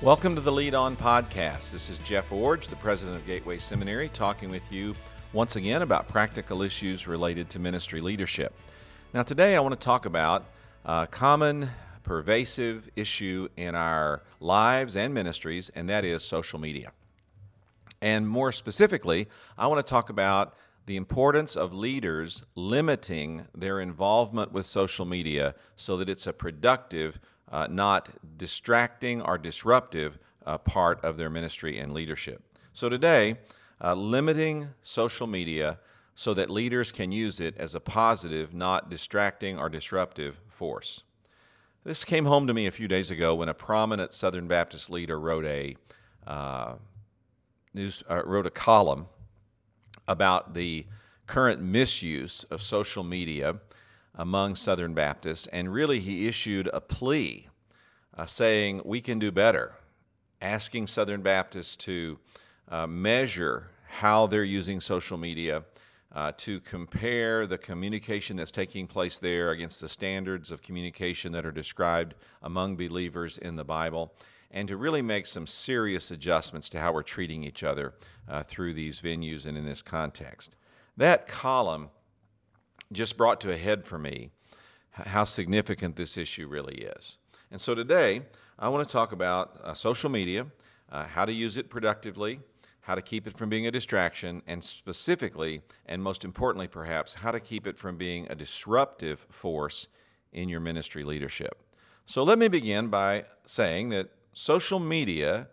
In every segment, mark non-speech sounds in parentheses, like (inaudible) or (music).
Welcome to the Lead On Podcast. This is Jeff Iorg, the president of Gateway Seminary, talking with you once again about practical issues related to ministry leadership. Now, today I want to talk about a common, pervasive issue in our lives and ministries, and that is social media. And more specifically, I want to talk about the importance of leaders limiting their involvement with social media so that it's a productive uh, not distracting or disruptive uh, part of their ministry and leadership. So today, uh, limiting social media so that leaders can use it as a positive, not distracting or disruptive force. This came home to me a few days ago when a prominent Southern Baptist leader wrote a uh, news uh, wrote a column about the current misuse of social media among Southern Baptists, and really he issued a plea uh, saying we can do better, asking Southern Baptists to uh, measure how they're using social media. Uh, to compare the communication that's taking place there against the standards of communication that are described among believers in the Bible, and to really make some serious adjustments to how we're treating each other uh, through these venues and in this context. That column just brought to a head for me how significant this issue really is. And so today, I want to talk about uh, social media, uh, how to use it productively, how to keep it from being a distraction, and specifically, and most importantly perhaps, how to keep it from being a disruptive force in your ministry leadership. So let me begin by saying that social media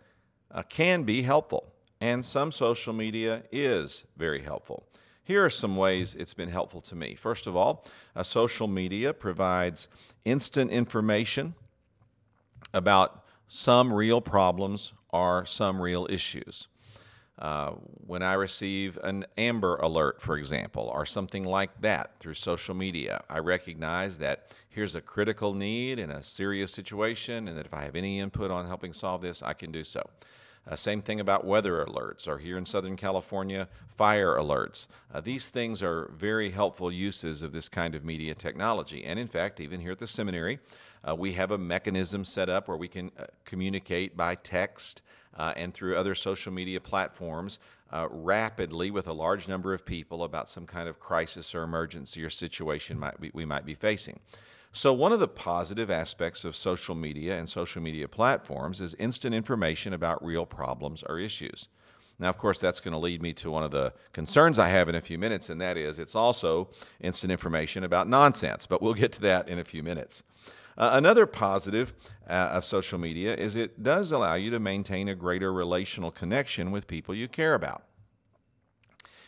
uh, can be helpful, and some social media is very helpful. Here are some ways it's been helpful to me. First of all, uh, social media provides instant information about some real problems or some real issues. Uh, when I receive an Amber Alert, for example, or something like that through social media, I recognize that here's a critical need in a serious situation, and that if I have any input on helping solve this, I can do so. Uh, same thing about weather alerts, or here in Southern California, fire alerts. Uh, these things are very helpful uses of this kind of media technology. And in fact, even here at the seminary, uh, we have a mechanism set up where we can uh, communicate by text uh, and through other social media platforms uh, rapidly with a large number of people about some kind of crisis or emergency or situation might be, we might be facing. So, one of the positive aspects of social media and social media platforms is instant information about real problems or issues. Now, of course, that's going to lead me to one of the concerns I have in a few minutes, and that is it's also instant information about nonsense, but we'll get to that in a few minutes. Uh, another positive uh, of social media is it does allow you to maintain a greater relational connection with people you care about.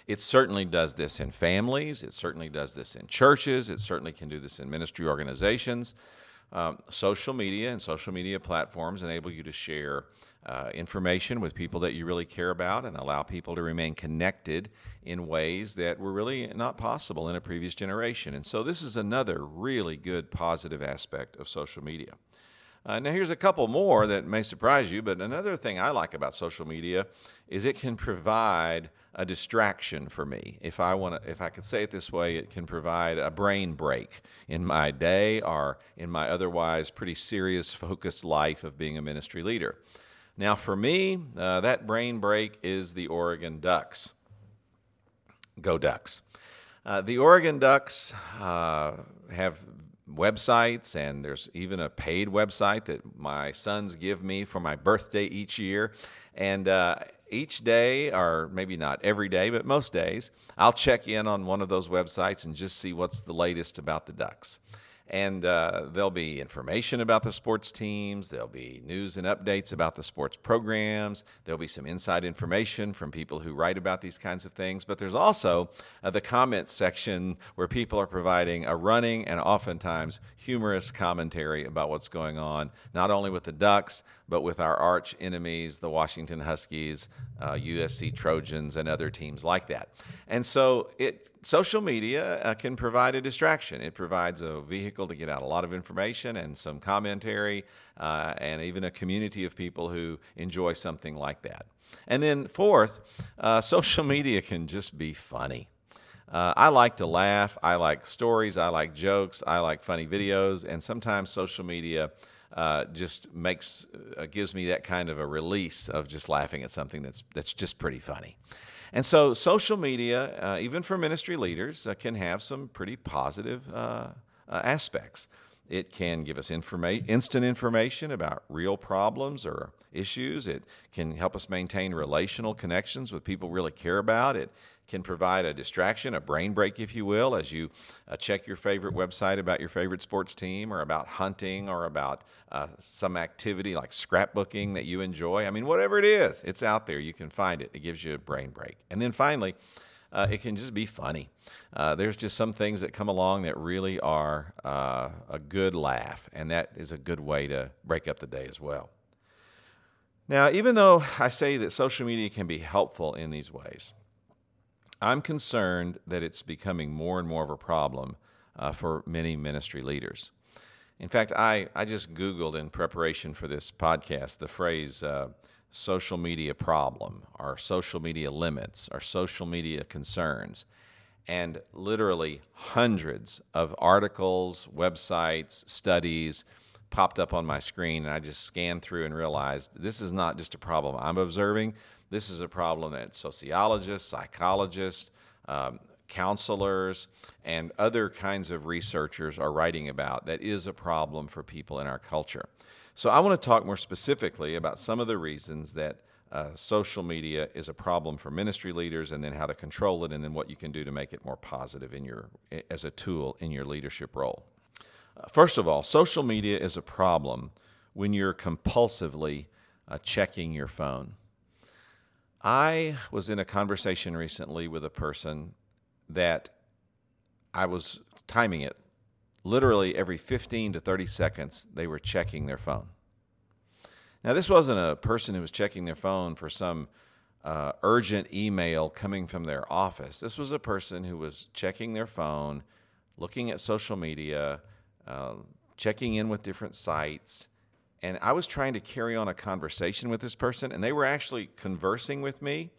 It certainly does this in families, it certainly does this in churches, it certainly can do this in ministry organizations. Um, social media and social media platforms enable you to share uh, information with people that you really care about and allow people to remain connected in ways that were really not possible in a previous generation. And so, this is another really good positive aspect of social media. Uh, now, here's a couple more that may surprise you, but another thing I like about social media is it can provide a distraction for me. If I want to, if I could say it this way, it can provide a brain break in my day or in my otherwise pretty serious, focused life of being a ministry leader. Now, for me, uh, that brain break is the Oregon Ducks. Go Ducks. Uh, the Oregon Ducks uh, have websites, and there's even a paid website that my sons give me for my birthday each year. And uh, each day, or maybe not every day, but most days, I'll check in on one of those websites and just see what's the latest about the Ducks. And uh, there'll be information about the sports teams. There'll be news and updates about the sports programs. There'll be some inside information from people who write about these kinds of things. But there's also uh, the comments section where people are providing a running and oftentimes humorous commentary about what's going on, not only with the Ducks, but with our arch enemies, the Washington Huskies, uh, USC Trojans, and other teams like that. And so it social media uh, can provide a distraction. It provides a vehicle to get out a lot of information and some commentary, uh, and even a community of people who enjoy something like that. And then, fourth, uh, (laughs) social media can just be funny. Uh, I like to laugh. I like stories. I like jokes. I like funny videos. And sometimes social media uh, just makes uh, gives me that kind of a release of just laughing at something that's that's just pretty funny. And so, social media, uh, even for ministry leaders, uh, can have some pretty positive uh, uh, aspects. It can give us informa- instant information about real problems or issues. It can help us maintain relational connections with people we really care about. It can provide a distraction, a brain break, if you will, as you uh, check your favorite website about your favorite sports team or about hunting or about uh, some activity like scrapbooking that you enjoy. I mean, whatever it is, it's out there. You can find it. It gives you a brain break. And then finally, uh, it can just be funny. Uh, there's just some things that come along that really are uh, a good laugh, and that is a good way to break up the day as well. Now, even though I say that social media can be helpful in these ways, I'm concerned that it's becoming more and more of a problem uh, for many ministry leaders. In fact, I, I just Googled in preparation for this podcast the phrase uh, social media problem, or social media limits, or social media concerns. And literally hundreds of articles, websites, studies popped up on my screen. And I just scanned through and realized this is not just a problem I'm observing, this is a problem that sociologists, psychologists, um, counselors, and other kinds of researchers are writing about that is a problem for people in our culture. So, I want to talk more specifically about some of the reasons that uh, social media is a problem for ministry leaders, and then how to control it, and then what you can do to make it more positive in your as a tool in your leadership role. Uh, first of all, social media is a problem when you're compulsively uh, checking your phone. I was in a conversation recently with a person that I was timing it literally every 15 to 30 seconds, they were checking their phone. Now, this wasn't a person who was checking their phone for some uh, urgent email coming from their office. This was a person who was checking their phone, looking at social media, uh, checking in with different sites, and I was trying to carry on a conversation with this person, and they were actually conversing with me.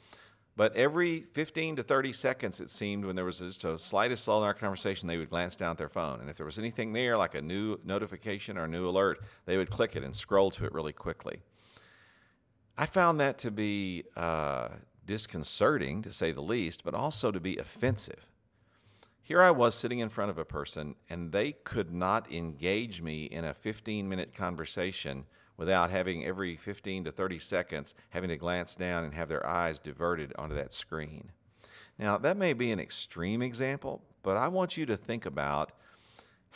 But every 15 to 30 seconds, it seemed, when there was just a slightest lull in our conversation, they would glance down at their phone. And if there was anything there, like a new notification or a new alert, they would click it and scroll to it really quickly. I found that to be uh, disconcerting, to say the least, but also to be offensive. Here I was sitting in front of a person, and they could not engage me in a 15 minute conversation without having every 15 to 30 seconds having to glance down and have their eyes diverted onto that screen. Now, that may be an extreme example, but I want you to think about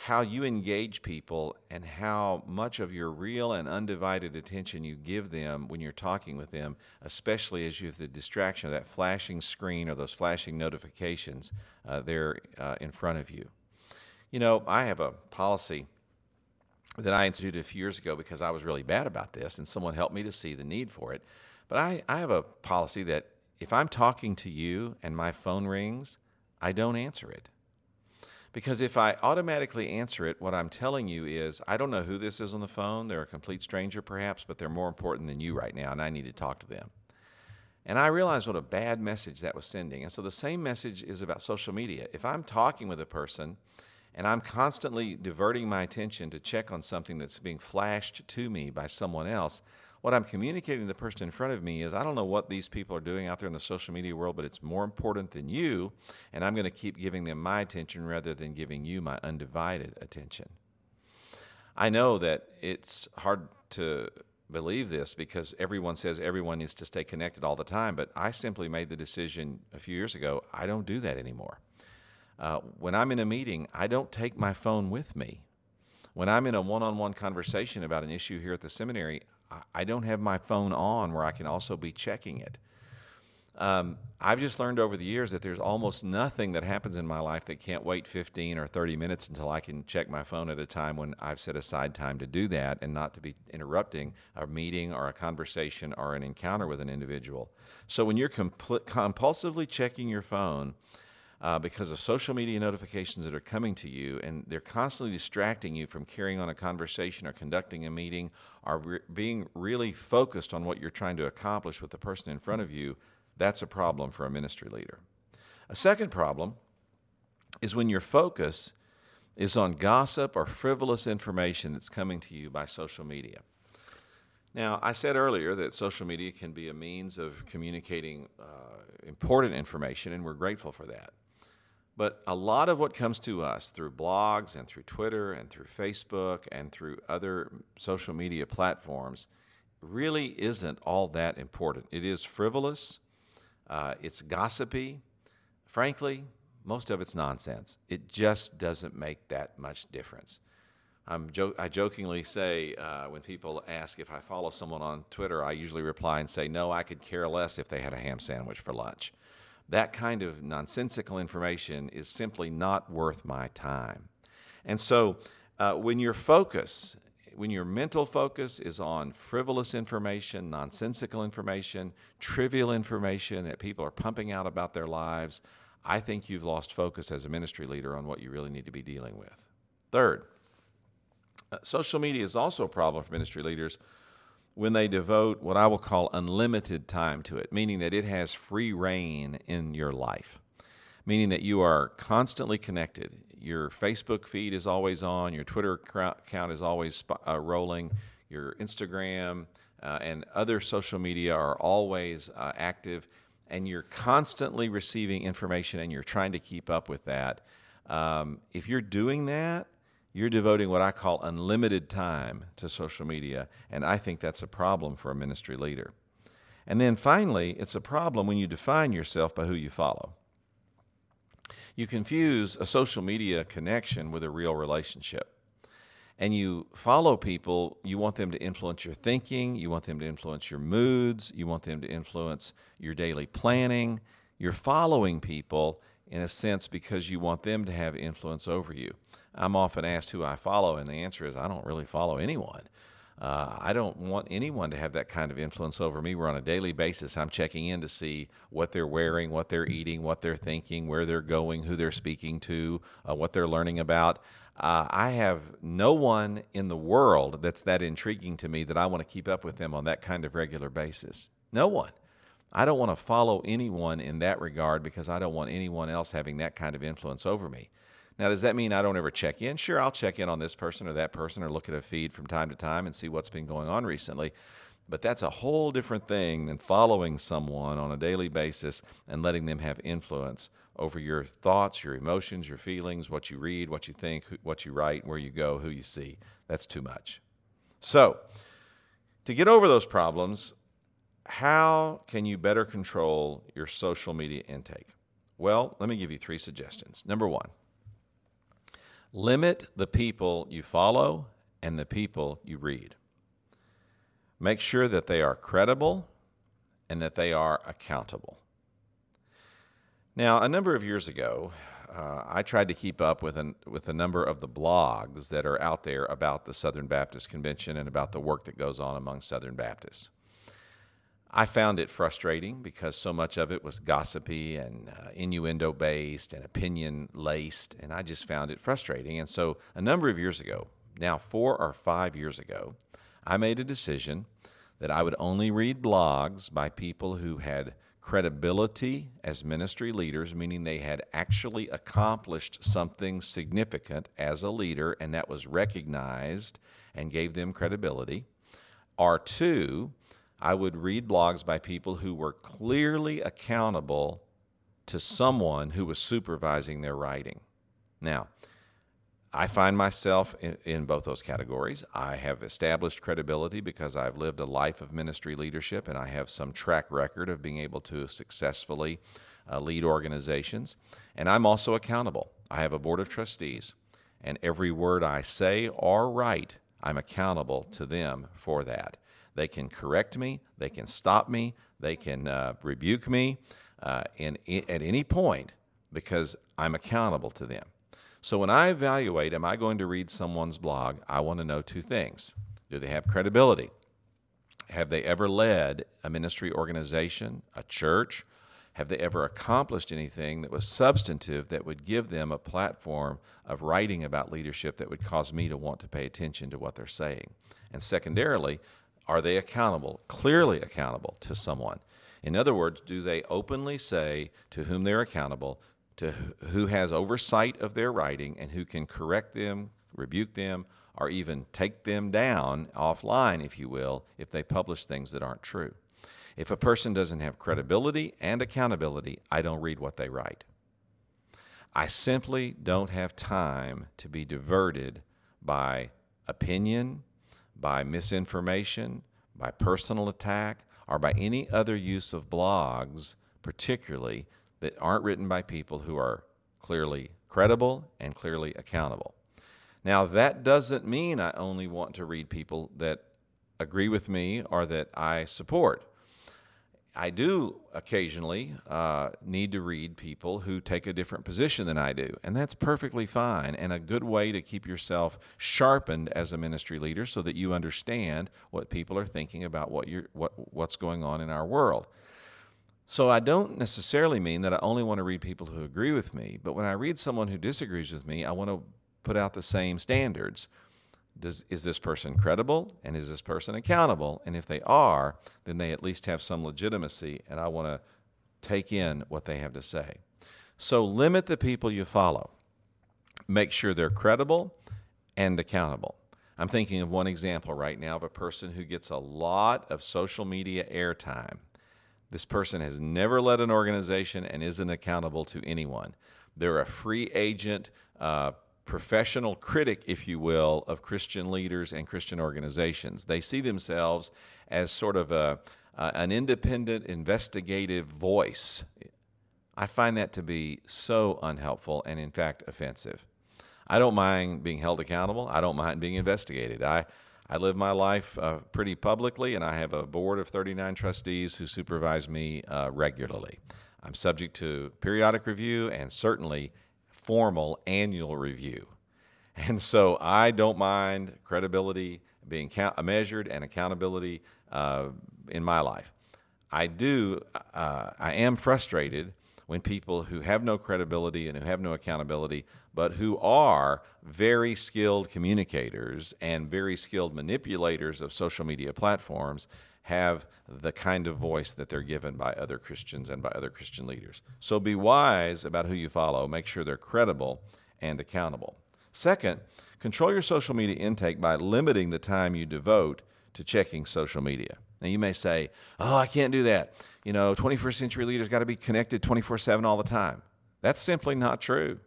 how you engage people and how much of your real and undivided attention you give them when you're talking with them, especially as you have the distraction of that flashing screen or those flashing notifications uh, there uh, in front of you. You know, I have a policy that I instituted a few years ago because I was really bad about this and someone helped me to see the need for it. But I, I have a policy that if I'm talking to you and my phone rings, I don't answer it. Because if I automatically answer it, what I'm telling you is, I don't know who this is on the phone. They're a complete stranger, perhaps, but they're more important than you right now, and I need to talk to them. And I realized what a bad message that was sending. And so the same message is about social media. If I'm talking with a person and I'm constantly diverting my attention to check on something that's being flashed to me by someone else, what I'm communicating to the person in front of me is I don't know what these people are doing out there in the social media world, but it's more important than you, and I'm going to keep giving them my attention rather than giving you my undivided attention. I know that it's hard to believe this because everyone says everyone needs to stay connected all the time, but I simply made the decision a few years ago I don't do that anymore. Uh, when I'm in a meeting, I don't take my phone with me. When I'm in a one on one conversation about an issue here at the seminary, I don't have my phone on where I can also be checking it. Um, I've just learned over the years that there's almost nothing that happens in my life that can't wait 15 or 30 minutes until I can check my phone at a time when I've set aside time to do that and not to be interrupting a meeting or a conversation or an encounter with an individual. So when you're compl- compulsively checking your phone, uh, because of social media notifications that are coming to you, and they're constantly distracting you from carrying on a conversation or conducting a meeting or re- being really focused on what you're trying to accomplish with the person in front of you, that's a problem for a ministry leader. A second problem is when your focus is on gossip or frivolous information that's coming to you by social media. Now, I said earlier that social media can be a means of communicating uh, important information, and we're grateful for that. But a lot of what comes to us through blogs and through Twitter and through Facebook and through other social media platforms really isn't all that important. It is frivolous, uh, it's gossipy. Frankly, most of it's nonsense. It just doesn't make that much difference. Jo- i jokingly say uh, when people ask if I follow someone on Twitter, I usually reply and say, No, I could care less if they had a ham sandwich for lunch. That kind of nonsensical information is simply not worth my time. And so uh, when your focus, when your mental focus is on frivolous information, nonsensical information, trivial information that people are pumping out about their lives, I think you've lost focus as a ministry leader on what you really need to be dealing with. Third, uh, social media is also a problem for ministry leaders when they devote what I will call unlimited time to it, meaning that it has free reign in your life, meaning that you are constantly connected. Your Facebook feed is always on, your Twitter account is always uh, rolling, your Instagram uh, and other social media are always uh, active and you're constantly receiving information and you're trying to keep up with that, um, if you're doing that, you're devoting what I call unlimited time to social media, and I think that's a problem for a ministry leader. And then finally, it's a problem when you define yourself by who you follow. You confuse a social media connection with a real relationship and you follow people, you want them to influence your thinking, you want them to influence your moods, you want them to influence your daily planning. You're following people in a sense because you want them to have influence over you. I'm often asked who I follow, and the answer is I don't really follow anyone. Uh, I don't want anyone to have that kind of influence over me. We're on a daily basis. I'm checking in to see what they're wearing, what they're eating, what they're thinking, where they're going, who they're speaking to, uh, what they're learning about. Uh, I have no one in the world that's that intriguing to me that I want to keep up with them on that kind of regular basis. No one. I don't want to follow anyone in that regard because I don't want anyone else having that kind of influence over me. Now, does that mean I don't ever check in? Sure, I'll check in on this person or that person or look at a feed from time to time and see what's been going on recently. But that's a whole different thing than following someone on a daily basis and letting them have influence over your thoughts, your emotions, your feelings, what you read, what you think, what you write, where you go, who you see. That's too much. So, to get over those problems, how can you better control your social media intake? Well, let me give you three suggestions. Number one, limit the people you follow and the people you read. Make sure that they are credible and that they are accountable. Now, a number of years ago, uh, I tried to keep up with, an, with a number of the blogs that are out there about the Southern Baptist Convention and about the work that goes on among Southern Baptists. I found it frustrating because so much of it was gossipy and uh, innuendo based and opinion laced, and I just found it frustrating. And so, a number of years ago, now four or five years ago, I made a decision that I would only read blogs by people who had credibility as ministry leaders, meaning they had actually accomplished something significant as a leader and that was recognized and gave them credibility. Or two, I would read blogs by people who were clearly accountable to someone who was supervising their writing. Now, I find myself in, in, both those categories. I have established credibility because I've lived a life of ministry leadership and I have some track record of being able to successfully uh, lead organizations. And I'm also accountable. I have a board of trustees, and every word I say or write, I'm accountable to them for that. They can correct me, they can stop me, they can uh, rebuke me uh, in, in, at any point because I'm accountable to them. So when I evaluate, am I going to read someone's blog? I want to know two things. Do they have credibility? Have they ever led a ministry organization, a church? Have they ever accomplished anything that was substantive that would give them a platform of writing about leadership that would cause me to want to pay attention to what they're saying? And secondarily, are they accountable, clearly accountable to someone? In other words, do they openly say to whom they're accountable, to who has oversight of their writing and who can correct them, rebuke them, or even take them down offline, if you will, if they publish things that aren't true. If a person doesn't have credibility and accountability, I don't read what they write. I simply don't have time to be diverted by opinion, by misinformation, by personal attack, or by any other use of blogs, particularly that aren't written by people who are clearly credible and clearly accountable. Now, that doesn't mean I only want to read people that agree with me or that I support. I do occasionally uh, need to read people who take a different position than I do, and that's perfectly fine and a good way to keep yourself sharpened as a ministry leader so that you understand what people are thinking about what you're, what, what's going on in our world. So I don't necessarily mean that I only want to read people who agree with me, but when I read someone who disagrees with me, I want to put out the same standards. Does, is this person credible and is this person accountable? And if they are, then they at least have some legitimacy, and I want to take in what they have to say. So limit the people you follow. Make sure they're credible and accountable. I'm thinking of one example right now of a person who gets a lot of social media airtime. This person has never led an organization and isn't accountable to anyone. They're a free agent, uh, professional critic, if you will, of Christian leaders and Christian organizations. They see themselves as sort of a, uh, an independent investigative voice. I find that to be so unhelpful and, in fact, offensive. I don't mind being held accountable. I don't mind being investigated. I, I live my life uh, pretty publicly, and I have a board of 39 trustees who supervise me uh, regularly. I'm subject to periodic review and certainly formal annual review. And so I don't mind credibility being count- measured and accountability uh, in my life. I do, uh, I am frustrated when people who have no credibility and who have no accountability, but who are very skilled communicators and very skilled manipulators of social media platforms have the kind of voice that they're given by other Christians and by other Christian leaders. So be wise about who you follow. Make sure they're credible and accountable. Second, control your social media intake by limiting the time you devote to checking social media. Now, you may say, Oh, I can't do that. You know, 21st century leaders got to be connected 24 7 all the time. That's simply not true.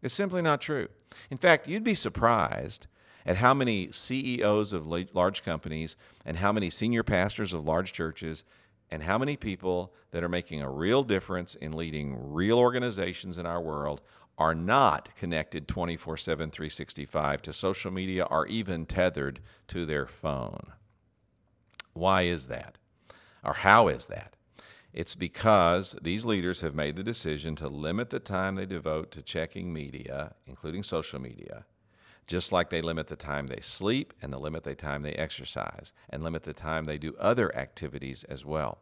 It's simply not true. In fact, you'd be surprised at how many CEOs of large companies and how many senior pastors of large churches and how many people that are making a real difference in leading real organizations in our world are not connected 24 7, 365 to social media or even tethered to their phone. Why is that? Or how is that? It's because these leaders have made the decision to limit the time they devote to checking media, including social media, just like they limit the time they sleep and the limit the time they exercise and limit the time they do other activities as well.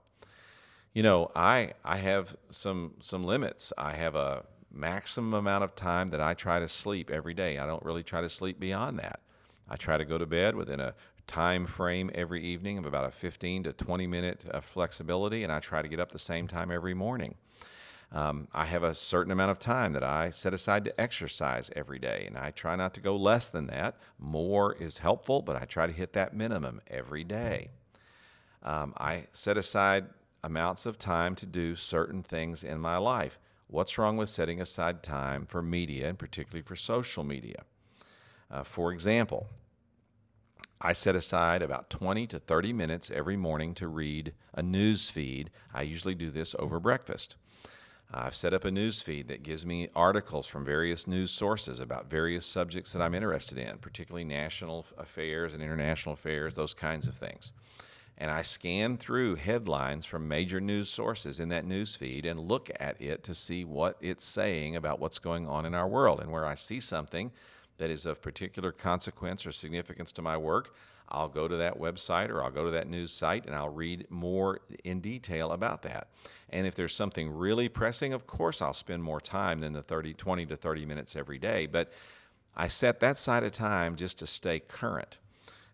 You know, I I have some some limits. I have a maximum amount of time that I try to sleep every day. I don't really try to sleep beyond that. I try to go to bed within a time frame every evening of about a 15 to 20 minute uh, flexibility, and I try to get up the same time every morning. Um, I have a certain amount of time that I set aside to exercise every day, and I try not to go less than that. More is helpful, but I try to hit that minimum every day. Um, I set aside amounts of time to do certain things in my life. What's wrong with setting aside time for media, and particularly for social media? Uh, for example, I set aside about 20 to 30 minutes every morning to read a news feed. I usually do this over breakfast. I've set up a news feed that gives me articles from various news sources about various subjects that I'm interested in, particularly national affairs and international affairs, those kinds of things. And I scan through headlines from major news sources in that news feed and look at it to see what it's saying about what's going on in our world. And where I see something that is of particular consequence or significance to my work, I'll go to that website or I'll go to that news site and I'll read more in detail about that. And if there's something really pressing, of course I'll spend more time than the 30, 20 to 30 minutes every day. But I set that side of time just to stay current.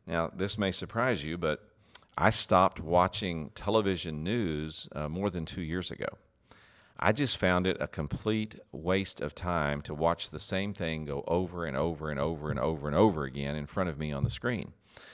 Now, this may surprise you, but I stopped watching television news uh, more than two years ago. I just found it a complete waste of time to watch the same thing go over and over and over and over and over again in front of me on the screen.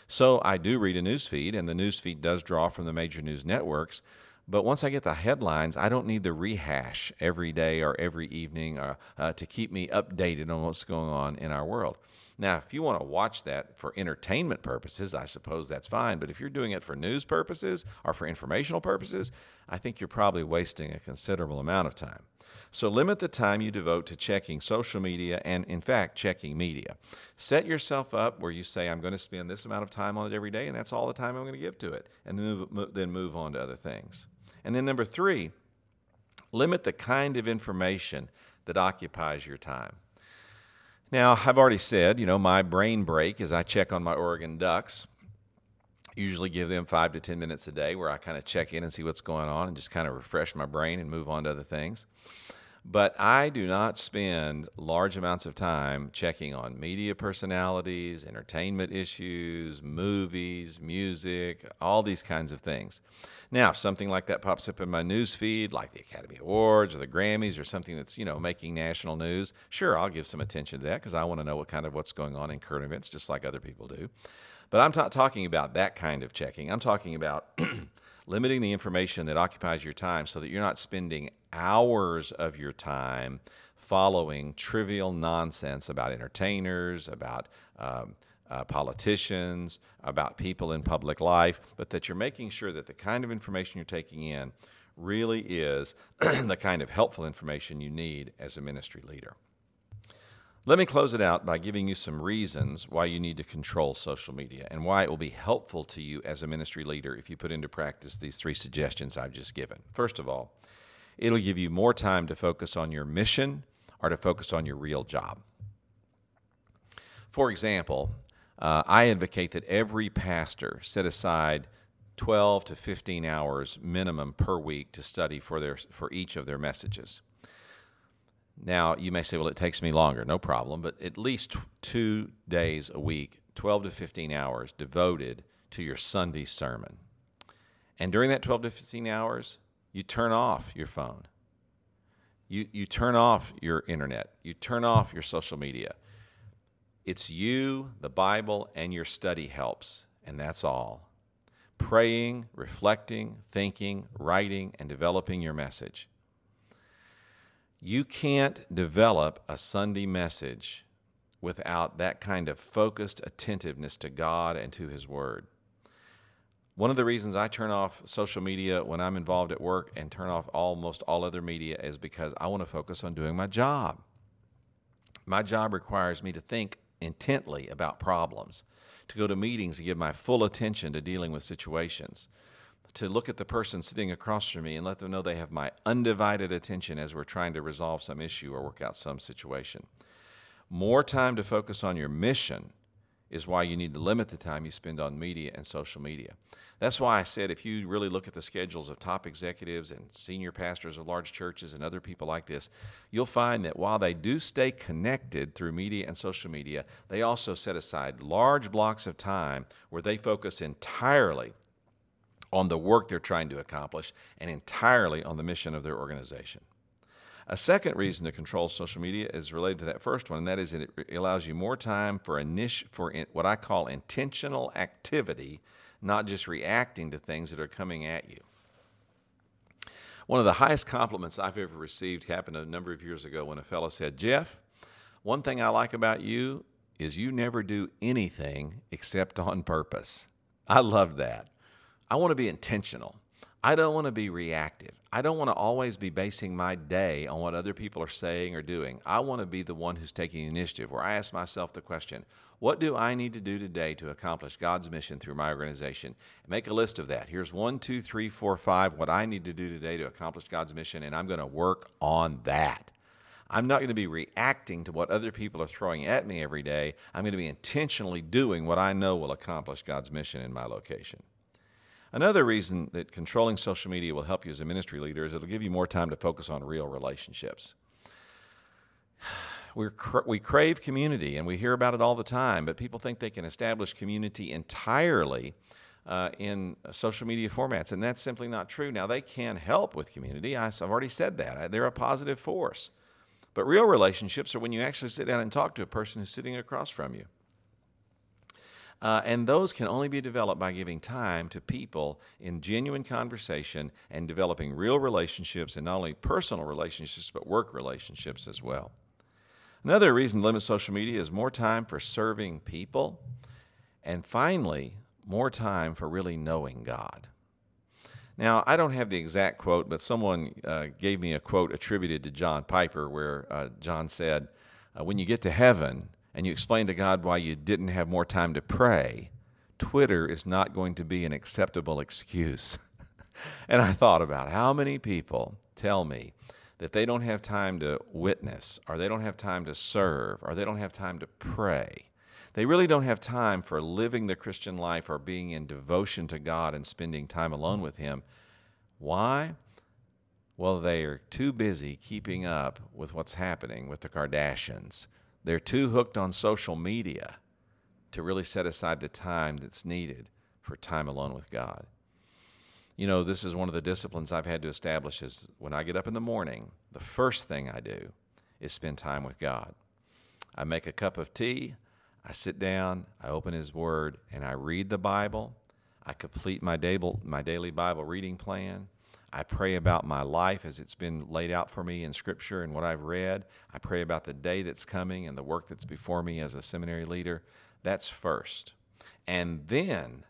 So I do read a news feed, and the news feed does draw from the major news networks. But once I get the headlines, I don't need the rehash every day or every evening uh, uh, to keep me updated on what's going on in our world. Now, if you want to watch that for entertainment purposes, I suppose that's fine. But if you're doing it for news purposes or for informational purposes, I think you're probably wasting a considerable amount of time. So limit the time you devote to checking social media and, in fact, checking media. Set yourself up where you say, I'm going to spend this amount of time on it every day, and that's all the time I'm going to give to it, and then move, then move on to other things. And then, number three, limit the kind of information that occupies your time. Now, I've already said, you know, my brain break is I check on my Oregon Ducks. Usually give them five to 10 minutes a day where I kind of check in and see what's going on and just kind of refresh my brain and move on to other things. But I do not spend large amounts of time checking on media personalities, entertainment issues, movies, music, all these kinds of things. Now, if something like that pops up in my news feed, like the Academy Awards or the Grammys or something that's, you know, making national news, sure, I'll give some attention to that because I want to know what kind of what's going on in current events, just like other people do. But I'm not talking about that kind of checking. I'm talking about (clears throat) limiting the information that occupies your time so that you're not spending hours of your time following trivial nonsense about entertainers, about um, uh, politicians, about people in public life, but that you're making sure that the kind of information you're taking in really is (clears throat) the kind of helpful information you need as a ministry leader. Let me close it out by giving you some reasons why you need to control social media and why it will be helpful to you as a ministry leader if you put into practice these three suggestions I've just given. First of all, it'll give you more time to focus on your mission or to focus on your real job. For example, uh, I advocate that every pastor set aside 12 to 15 hours minimum per week to study for, their, for each of their messages. Now, you may say, well, it takes me longer. No problem. But at least two days a week, 12 to 15 hours devoted to your Sunday sermon. And during that 12 to 15 hours, you turn off your phone. You, you turn off your internet. You turn off your social media. It's you, the Bible, and your study helps, and that's all. Praying, reflecting, thinking, writing, and developing your message. You can't develop a Sunday message without that kind of focused attentiveness to God and to His Word. One of the reasons I turn off social media when I'm involved at work and turn off almost all other media is because I want to focus on doing my job. My job requires me to think intently about problems, to go to meetings and give my full attention to dealing with situations to look at the person sitting across from me and let them know they have my undivided attention as we're trying to resolve some issue or work out some situation. More time to focus on your mission is why you need to limit the time you spend on media and social media. That's why I said if you really look at the schedules of top executives and senior pastors of large churches and other people like this, you'll find that while they do stay connected through media and social media, they also set aside large blocks of time where they focus entirely on the work they're trying to accomplish and entirely on the mission of their organization. A second reason to control social media is related to that first one, and that is it allows you more time for, init- for what I call intentional activity, not just reacting to things that are coming at you. One of the highest compliments I've ever received happened a number of years ago when a fellow said, Jeff, one thing I like about you is you never do anything except on purpose. I love that. I want to be intentional. I don't want to be reactive. I don't want to always be basing my day on what other people are saying or doing. I want to be the one who's taking initiative, where I ask myself the question what do I need to do today to accomplish God's mission through my organization? Make a list of that. Here's one, two, three, four, five, what I need to do today to accomplish God's mission, and I'm going to work on that. I'm not going to be reacting to what other people are throwing at me every day. I'm going to be intentionally doing what I know will accomplish God's mission in my location. Another reason that controlling social media will help you as a ministry leader is it'll give you more time to focus on real relationships. (sighs) we cra- we crave community and we hear about it all the time, but people think they can establish community entirely uh, in social media formats, and that's simply not true. Now, they can help with community. I've already said that. They're a positive force. But real relationships are when you actually sit down and talk to a person who's sitting across from you. Uh, and those can only be developed by giving time to people in genuine conversation and developing real relationships, and not only personal relationships, but work relationships as well. Another reason to limit social media is more time for serving people. And finally, more time for really knowing God. Now, I don't have the exact quote, but someone uh, gave me a quote attributed to John Piper where uh, John said, uh, When you get to heaven and you explain to God why you didn't have more time to pray, Twitter is not going to be an acceptable excuse. (laughs) and I thought about how many people tell me that they don't have time to witness, or they don't have time to serve, or they don't have time to pray they really don't have time for living the Christian life or being in devotion to God and spending time alone with Him. Why? Well, they are too busy keeping up with what's happening with the Kardashians. They're too hooked on social media to really set aside the time that's needed for time alone with God. You know, this is one of the disciplines I've had to establish is when I get up in the morning, the first thing I do is spend time with God. I make a cup of tea, I sit down, I open His Word, and I read the Bible. I complete my, daily, my daily Bible reading plan. I pray about my life as it's been laid out for me in Scripture and what I've read. I pray about the day that's coming and the work that's before me as a seminary leader. That's first. And then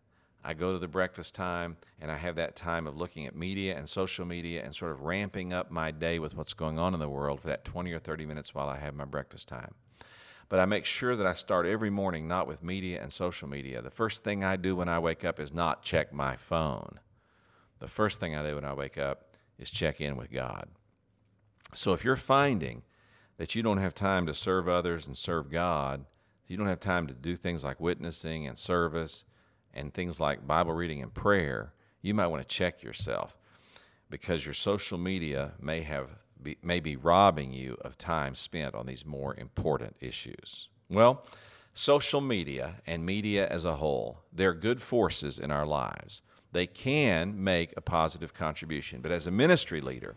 I go to the breakfast time and I have that time of looking at media and social media and sort of ramping up my day with what's going on in the world for that 20 or 30 minutes while I have my breakfast time but I make sure that I start every morning not with media and social media. The first thing I do when I wake up is not check my phone. The first thing I do when I wake up is check in with God. So if you're finding that you don't have time to serve others and serve God, you don't have time to do things like witnessing and service and things like Bible reading and prayer, you might want to check yourself because your social media may have be, may be robbing you of time spent on these more important issues? Well, social media and media as a whole, they're good forces in our lives. They can make a positive contribution. But as a ministry leader,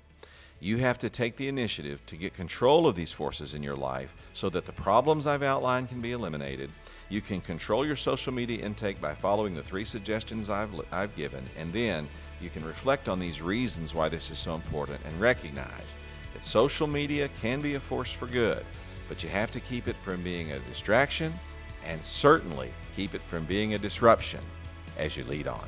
you have to take the initiative to get control of these forces in your life so that the problems I've outlined can be eliminated. You can control your social media intake by following the three suggestions I've, I've given, and then you can reflect on these reasons why this is so important and recognize that social media can be a force for good, but you have to keep it from being a distraction and certainly keep it from being a disruption as you lead on.